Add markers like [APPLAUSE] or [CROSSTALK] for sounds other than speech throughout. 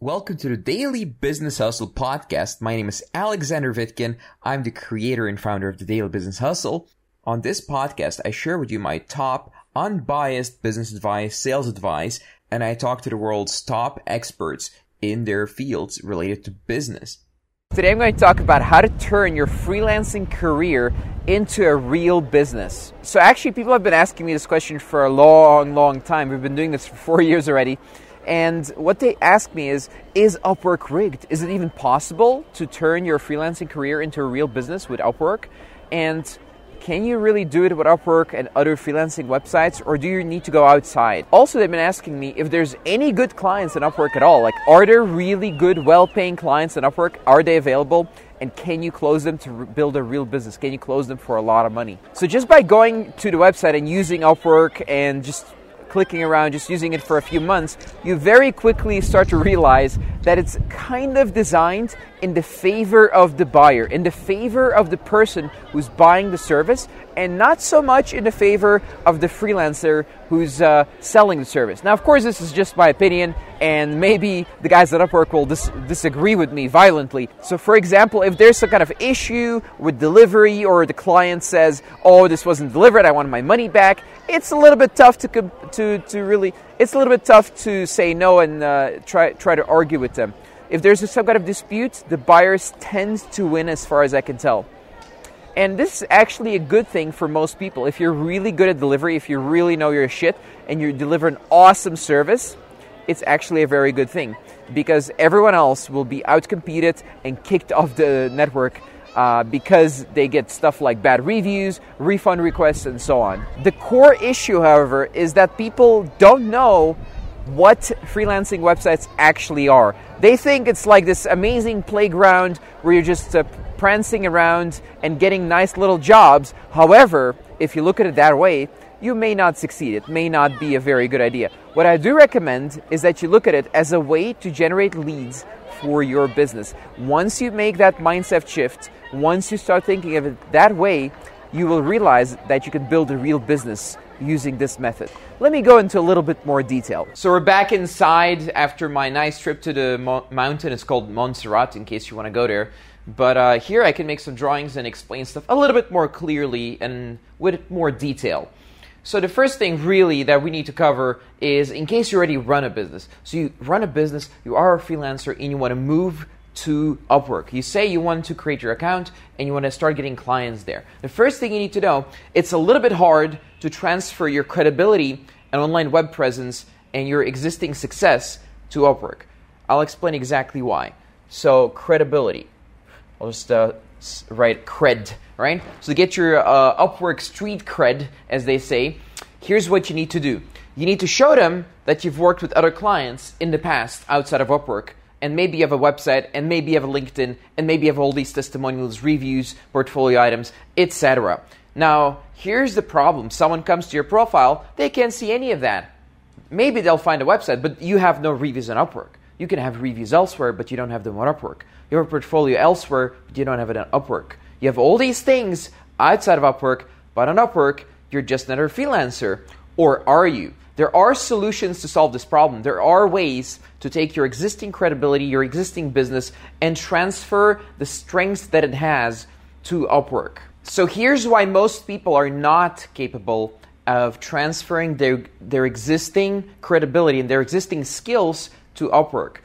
Welcome to the Daily Business Hustle podcast. My name is Alexander Vitkin. I'm the creator and founder of the Daily Business Hustle. On this podcast, I share with you my top unbiased business advice, sales advice, and I talk to the world's top experts in their fields related to business. Today I'm going to talk about how to turn your freelancing career into a real business. So actually people have been asking me this question for a long, long time. We've been doing this for four [LAUGHS] years already. And what they ask me is Is Upwork rigged? Is it even possible to turn your freelancing career into a real business with Upwork? And can you really do it with Upwork and other freelancing websites, or do you need to go outside? Also, they've been asking me if there's any good clients in Upwork at all. Like, are there really good, well paying clients in Upwork? Are they available? And can you close them to build a real business? Can you close them for a lot of money? So, just by going to the website and using Upwork and just clicking around, just using it for a few months, you very quickly start to realize that it's kind of designed in the favor of the buyer, in the favor of the person who's buying the service, and not so much in the favor of the freelancer who's uh, selling the service. Now, of course, this is just my opinion, and maybe the guys at Upwork will dis- disagree with me violently. So, for example, if there's some kind of issue with delivery, or the client says, "Oh, this wasn't delivered, I want my money back," it's a little bit tough to to to really. It's a little bit tough to say no and uh, try try to argue with them. If there's some kind of dispute, the buyers tend to win, as far as I can tell. And this is actually a good thing for most people. If you're really good at delivery, if you really know your shit, and you deliver an awesome service, it's actually a very good thing because everyone else will be outcompeted and kicked off the network uh, because they get stuff like bad reviews, refund requests, and so on. The core issue, however, is that people don't know what freelancing websites actually are. They think it's like this amazing playground where you're just uh, prancing around and getting nice little jobs. However, if you look at it that way, you may not succeed. It may not be a very good idea. What I do recommend is that you look at it as a way to generate leads for your business. Once you make that mindset shift, once you start thinking of it that way, you will realize that you can build a real business using this method. Let me go into a little bit more detail. So we're back inside after my nice trip to the mo- mountain. It's called Montserrat, in case you want to go there. But uh, here I can make some drawings and explain stuff a little bit more clearly and with more detail. So the first thing really that we need to cover is in case you already run a business. So you run a business, you are a freelancer, and you want to move to Upwork. You say you want to create your account and you want to start getting clients there. The first thing you need to know, it's a little bit hard to transfer your credibility and online web presence and your existing success to Upwork. I'll explain exactly why. So credibility. I'll just uh, write cred, right? So to get your uh, Upwork street cred, as they say, here's what you need to do. You need to show them that you've worked with other clients in the past outside of Upwork, and maybe you have a website, and maybe you have a LinkedIn, and maybe you have all these testimonials, reviews, portfolio items, etc. Now, here's the problem. Someone comes to your profile, they can't see any of that. Maybe they'll find a website, but you have no reviews on Upwork. You can have reviews elsewhere, but you don't have them on Upwork. You have a portfolio elsewhere, but you don't have it on Upwork. You have all these things outside of Upwork, but on Upwork, you're just another freelancer. Or are you? There are solutions to solve this problem. There are ways to take your existing credibility, your existing business, and transfer the strengths that it has to Upwork. So here's why most people are not capable of transferring their, their existing credibility and their existing skills to Upwork.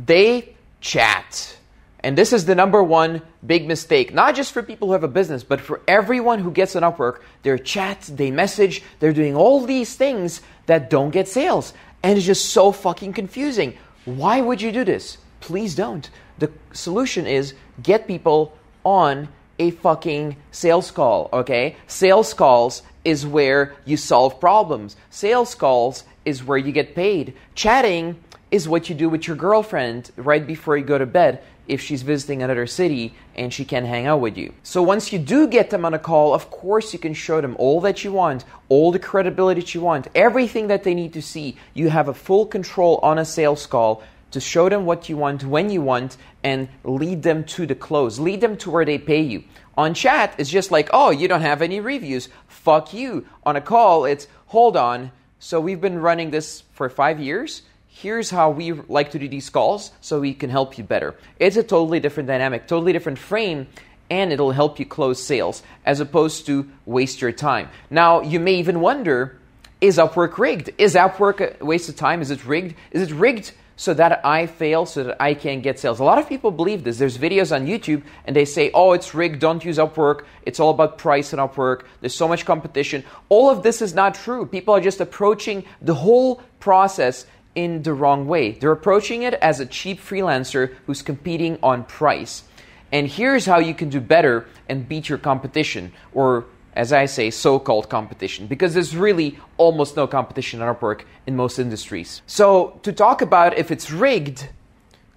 They chat. And this is the number one big mistake, not just for people who have a business, but for everyone who gets an Upwork. They're chat, they message, they're doing all these things that don't get sales. And it's just so fucking confusing. Why would you do this? Please don't. The solution is get people on a fucking sales call, okay? Sales calls is where you solve problems. Sales calls is where you get paid. Chatting is what you do with your girlfriend right before you go to bed if she's visiting another city and she can hang out with you. So once you do get them on a call, of course you can show them all that you want, all the credibility that you want, everything that they need to see. You have a full control on a sales call to show them what you want when you want and lead them to the close. Lead them to where they pay you. On chat, it's just like, oh, you don't have any reviews. Fuck you. On a call, it's hold on. So we've been running this for five years here's how we like to do these calls so we can help you better. It's a totally different dynamic, totally different frame, and it'll help you close sales as opposed to waste your time. Now, you may even wonder is Upwork rigged? Is Upwork a waste of time? Is it rigged? Is it rigged so that I fail, so that I can't get sales? A lot of people believe this. There's videos on YouTube and they say, oh, it's rigged, don't use Upwork. It's all about price and Upwork. There's so much competition. All of this is not true. People are just approaching the whole process in the wrong way. They're approaching it as a cheap freelancer who's competing on price. And here's how you can do better and beat your competition, or as I say, so called competition, because there's really almost no competition on Upwork in most industries. So, to talk about if it's rigged,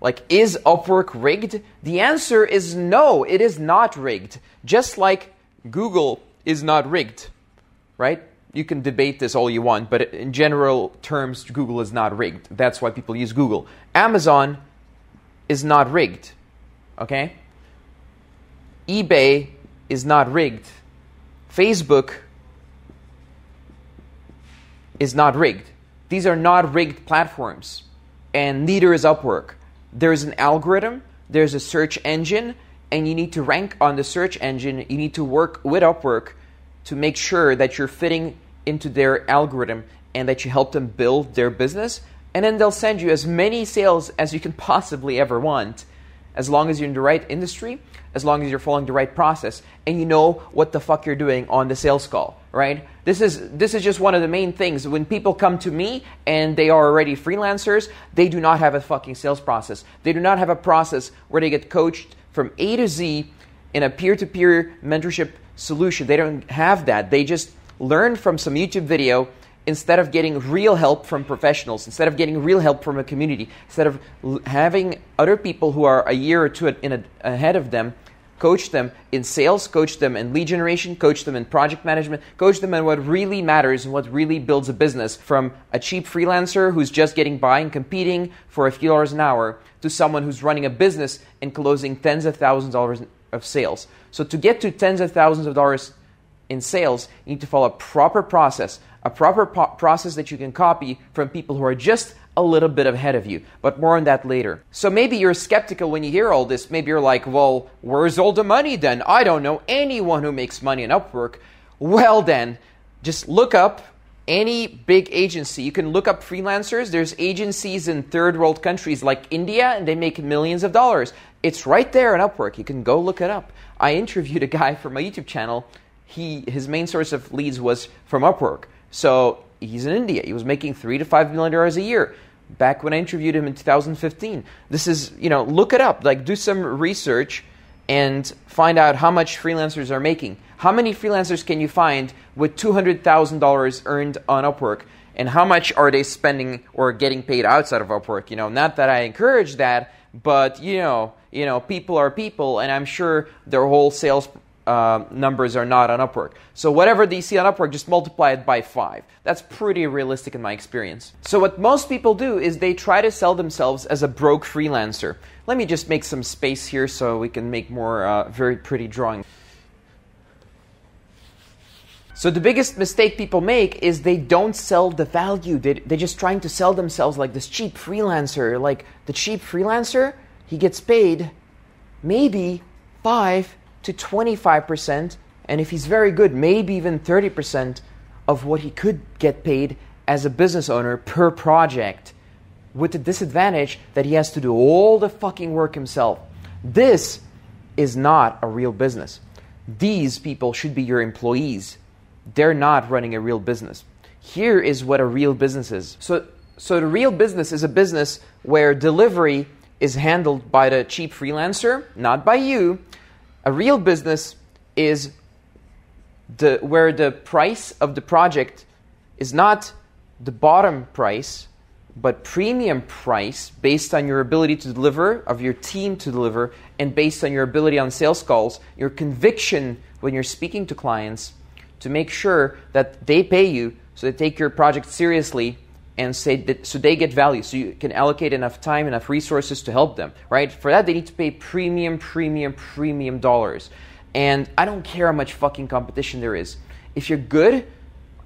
like, is Upwork rigged? The answer is no, it is not rigged. Just like Google is not rigged, right? You can debate this all you want, but in general terms, Google is not rigged. That's why people use Google. Amazon is not rigged, okay? eBay is not rigged Facebook is not rigged. These are not rigged platforms, and neither is Upwork. There's an algorithm, there's a search engine, and you need to rank on the search engine. You need to work with Upwork to make sure that you're fitting into their algorithm and that you help them build their business. And then they'll send you as many sales as you can possibly ever want, as long as you're in the right industry as long as you're following the right process and you know what the fuck you're doing on the sales call, right? This is this is just one of the main things. When people come to me and they are already freelancers, they do not have a fucking sales process. They do not have a process where they get coached from A to Z in a peer-to-peer mentorship solution. They don't have that. They just learn from some YouTube video instead of getting real help from professionals, instead of getting real help from a community, instead of having other people who are a year or two a, ahead of them coach them in sales, coach them in lead generation, coach them in project management, coach them in what really matters and what really builds a business from a cheap freelancer who's just getting by and competing for a few dollars an hour to someone who's running a business and closing tens of thousands of dollars of sales. So to get to tens of thousands of dollars in sales, you need to follow a proper process, a proper po- process that you can copy from people who are just a little bit ahead of you, but more on that later. So maybe you're skeptical when you hear all this. Maybe you're like, well, where's all the money then? I don't know anyone who makes money in Upwork. Well, then, just look up any big agency. You can look up freelancers. There's agencies in third world countries like India, and they make millions of dollars. It's right there on Upwork. You can go look it up. I interviewed a guy [LAUGHS] for my YouTube channel. He his main source of leads was from Upwork. So he's in India. He was making three to five million dollars a year back when I interviewed him in 2015. This is, you know, look it up, like do some research and find out how much freelancers are making. How many freelancers can you find with $200,000 earned on Upwork? And how much are they spending or getting paid outside of Upwork? You know, not that I encourage that, but you know, you know, people are people, and I'm sure their whole sales uh, numbers are not on Upwork. So whatever they see on Upwork, just multiply it by five. That's pretty realistic in my experience. So what most people do is they try to sell themselves as a broke freelancer. Let me just make some space here so we can make more uh, very pretty drawing. So the biggest mistake people make is they don't sell the value. They, they're just trying to sell themselves like this cheap freelancer. Like the cheap freelancer, he gets paid maybe five to 25%, and if he's very good, maybe even 30% of what he could get paid as a business owner per project, with the disadvantage that he has to do all the fucking work himself. This is not a real business. These people should be your employees. They're not running a real business. Here is what a real business is. So, so the real business is a business where delivery is handled by the cheap freelancer, not by you, a real business is the, where the price of the project is not the bottom price, but premium price based on your ability to deliver, of your team to deliver, and based on your ability on sales calls, your conviction when you're speaking to clients to make sure that they pay you so they take your project seriously and say that so they get value. So you can allocate enough time enough resources to help them right? For that they need to pay premium premium premium dollars. And i don't care how much fucking competition there is. If you're good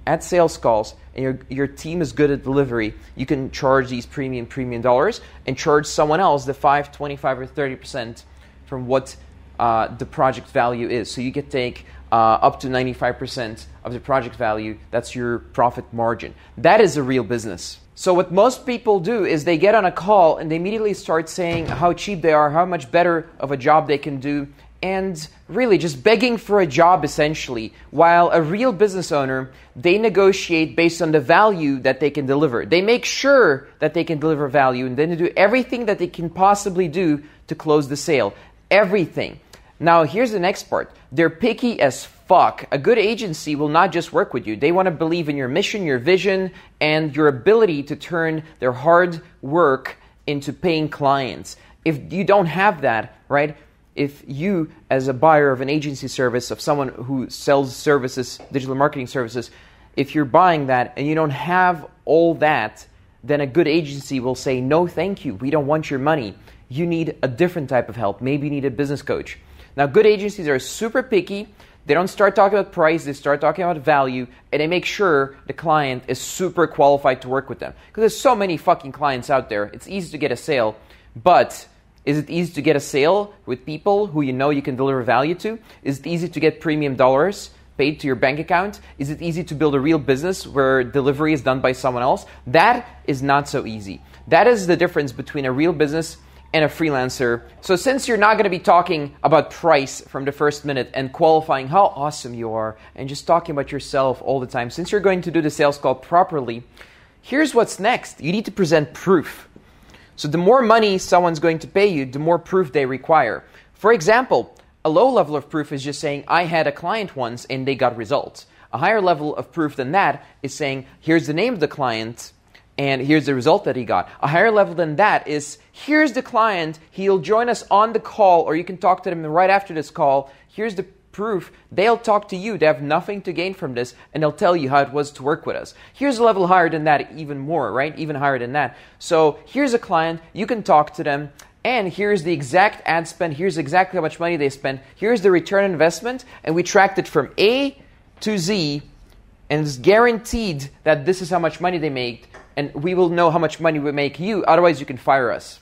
at sales calls and your, your team is good at delivery, you can charge these premium, premium dollars and charge someone else the 5, 25, or 30% from what uh, the project value is. So you can take uh, up to 95% of the project value. That's your profit margin. That is a real business. So what most people do is they get on a call and they immediately start saying how cheap they are, how much better of a job they can do, and really just begging for a job essentially. While a real business owner, they negotiate based on the value that they can deliver. They make sure that they can deliver value and then they do everything that they can possibly do to close the sale. Everything. Now, here's the next part. They're picky as fuck. A good agency will not just work with you. They want to believe in your mission, your vision, and your ability to turn their hard work into paying clients. If you don't have that, right? If you, as a buyer of an agency service, of someone who sells services, digital marketing services, if you're buying that and you don't have all that, then a good agency will say, No, thank you. We don't want your money. You need a different type of help. Maybe you need a business coach. Now, good agencies are super picky. They don't start talking about price, they start talking about value, and they make sure the client is super qualified to work with them. Because there's so many fucking clients out there. It's easy to get a sale, but is it easy to get a sale with people who you know you can deliver value to? Is it easy to get premium dollars paid to your bank account? Is it easy to build a real business where delivery is done by someone else? That is not so easy. That is the difference between a real business and a freelancer. So, since you're not going to be talking about price from the first minute and qualifying how awesome you are and just talking about yourself all the time, since you're going to do the sales call properly, here's what's next. You need to present proof. So, the more money someone's going to pay you, the more proof they require. For example, a low level of proof is just saying, I had a client once and they got results. A higher level of proof than that is saying, here's the name of the client and here's the result that he got. A higher level than that is here's the client, he'll join us on the call, or you can talk to them right after this call. Here's the proof. They'll talk to you. They have nothing to gain from this, and they'll tell you how it was to work with us. Here's a level higher than that, even more, right? Even higher than that. So here's a client, you can talk to them. And here's the exact ad spend. Here's exactly how much money they spent. Here's the return investment. And we tracked it from A to Z. And it's guaranteed that this is how much money they made and we will know how much money we make you, otherwise, you can fire us.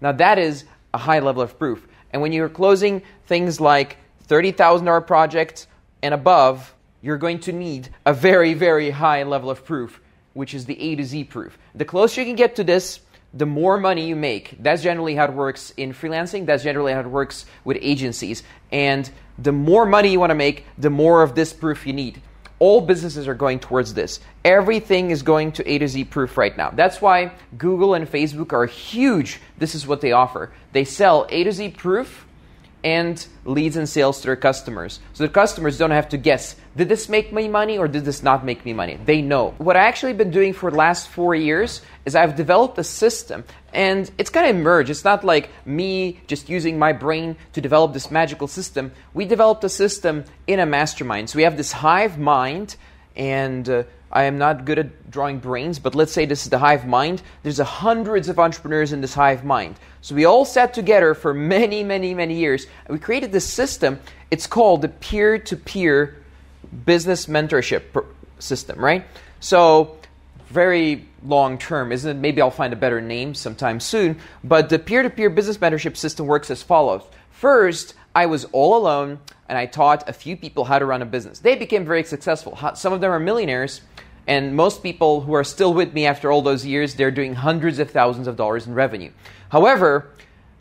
Now, that is a high level of proof. And when you're closing things like $30,000 projects and above, you're going to need a very, very high level of proof, which is the A to Z proof. The closer you can get to this, the more money you make. That's generally how it works in freelancing. That's generally how it works with agencies. And the more money you want to make, the more of this proof you need. All businesses are going towards this. Everything is going to A to Z proof right now. That's why Google and Facebook are huge. This is what they offer. They sell A to Z proof and leads and sales to their customers. So the customers don't have to guess, did this make me money or did this not make me money? They know. What I actually been doing for the last four years is I've developed a system and it's kind of emerged. It's not like me just using my brain to develop this magical system. We developed a system in a mastermind. So we have this hive mind and uh, I am not good at drawing brains, but let's say this is the hive mind. There's hundreds of entrepreneurs in this hive mind. So we all sat together for many, many, many years, we created this system. It's called the peer-to-peer business mentorship system, right? So very long term, isn't it? Maybe I'll find a better name sometime soon. But the peer-to-peer business mentorship system works as follows. First, I was all alone and I taught a few people how to run a business. They became very successful. Some of them are millionaires and most people who are still with me after all those years, they're doing hundreds of thousands of dollars in revenue. However,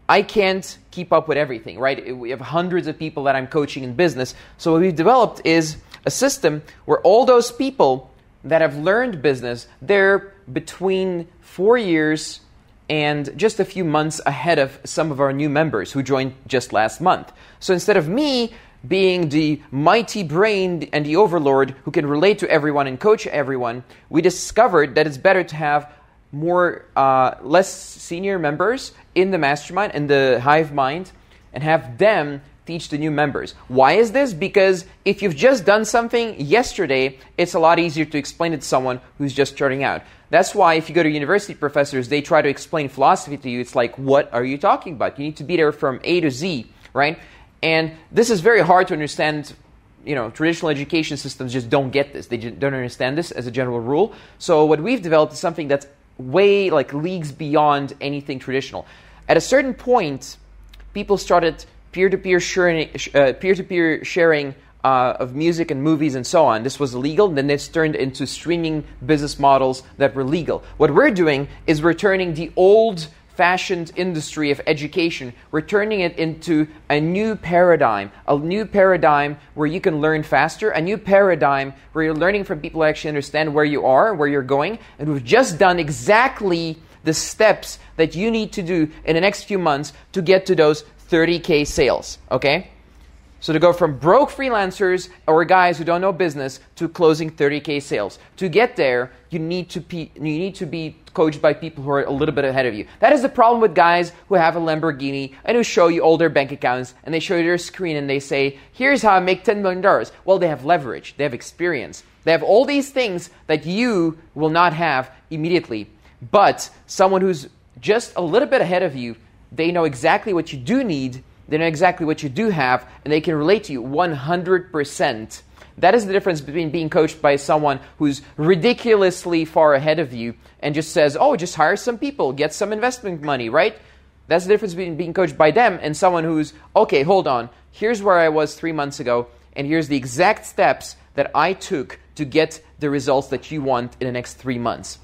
I can't keep up with everything, right? We have hundreds of people that I'm coaching in business. So what we've developed is a system where all those people that have learned business, they're between four years and just a few months ahead of some of our new members who joined just last month. So instead of me being the mighty brain and the overlord who can relate to everyone and coach everyone, we discovered that it's better to have more uh, less senior members in the mastermind and the hive mind and have them teach the new members. Why is this? Because if you've just done something yesterday, it's a lot easier to explain it to someone who's just starting out. That's why if you go to university professors, they try to explain philosophy to you. It's like, what are you talking about? You need to be there from A to Z, right? And this is very hard to understand you know, traditional education systems just don't get this. They don't understand this as a general rule. So what we've developed is something that's way like leagues beyond anything traditional. At a certain point, people started peer-to-peer sharing, uh, peer-to-peer sharing uh, of music and movies and so on. This was illegal, then this turned into streaming business models that were legal. What we're doing is we're turning the old fashioned industry of education, we're turning it into a new paradigm, a new paradigm where you can learn faster, a new paradigm where you're learning from people who actually understand where you are, where you're going, and we've just done exactly the steps that you need to do in the next few months to get to those 30k sales, okay? So to go from broke freelancers or guys who don't know business to closing 30k sales. To get there, you need to be, you need to be coached by people who are a little bit ahead of you. That is the problem with guys who have a Lamborghini and who show you all their bank accounts and they show you their screen and they say, "Here's how I make 10 million dollars." Well, they have leverage, they have experience. They have all these things that you will not have immediately. But someone who's just a little bit ahead of you, they know exactly what you do need they know exactly what you do have, and they can relate to you 100%. That is the difference between being coached by someone who's ridiculously far ahead of you and just says, oh, just hire some people, get some investment money, right? That's the difference between being coached by them and someone who's, okay, hold on, here's where I was three months ago, and here's the exact steps that I took to get the results that you want in the next three months.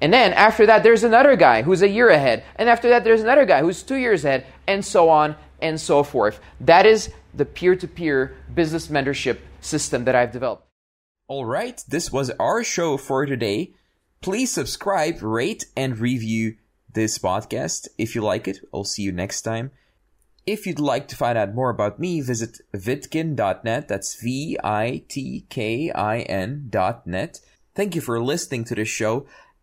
And then after that, there's another guy who's a year ahead. And after that, there's another guy who's two years ahead, and so on and so forth. That is the peer to peer business mentorship system that I've developed. All right, this was our show for today. Please subscribe, rate, and review this podcast if you like it. I'll see you next time. If you'd like to find out more about me, visit vitkin.net. That's V I T K I N.net. Thank you for listening to this show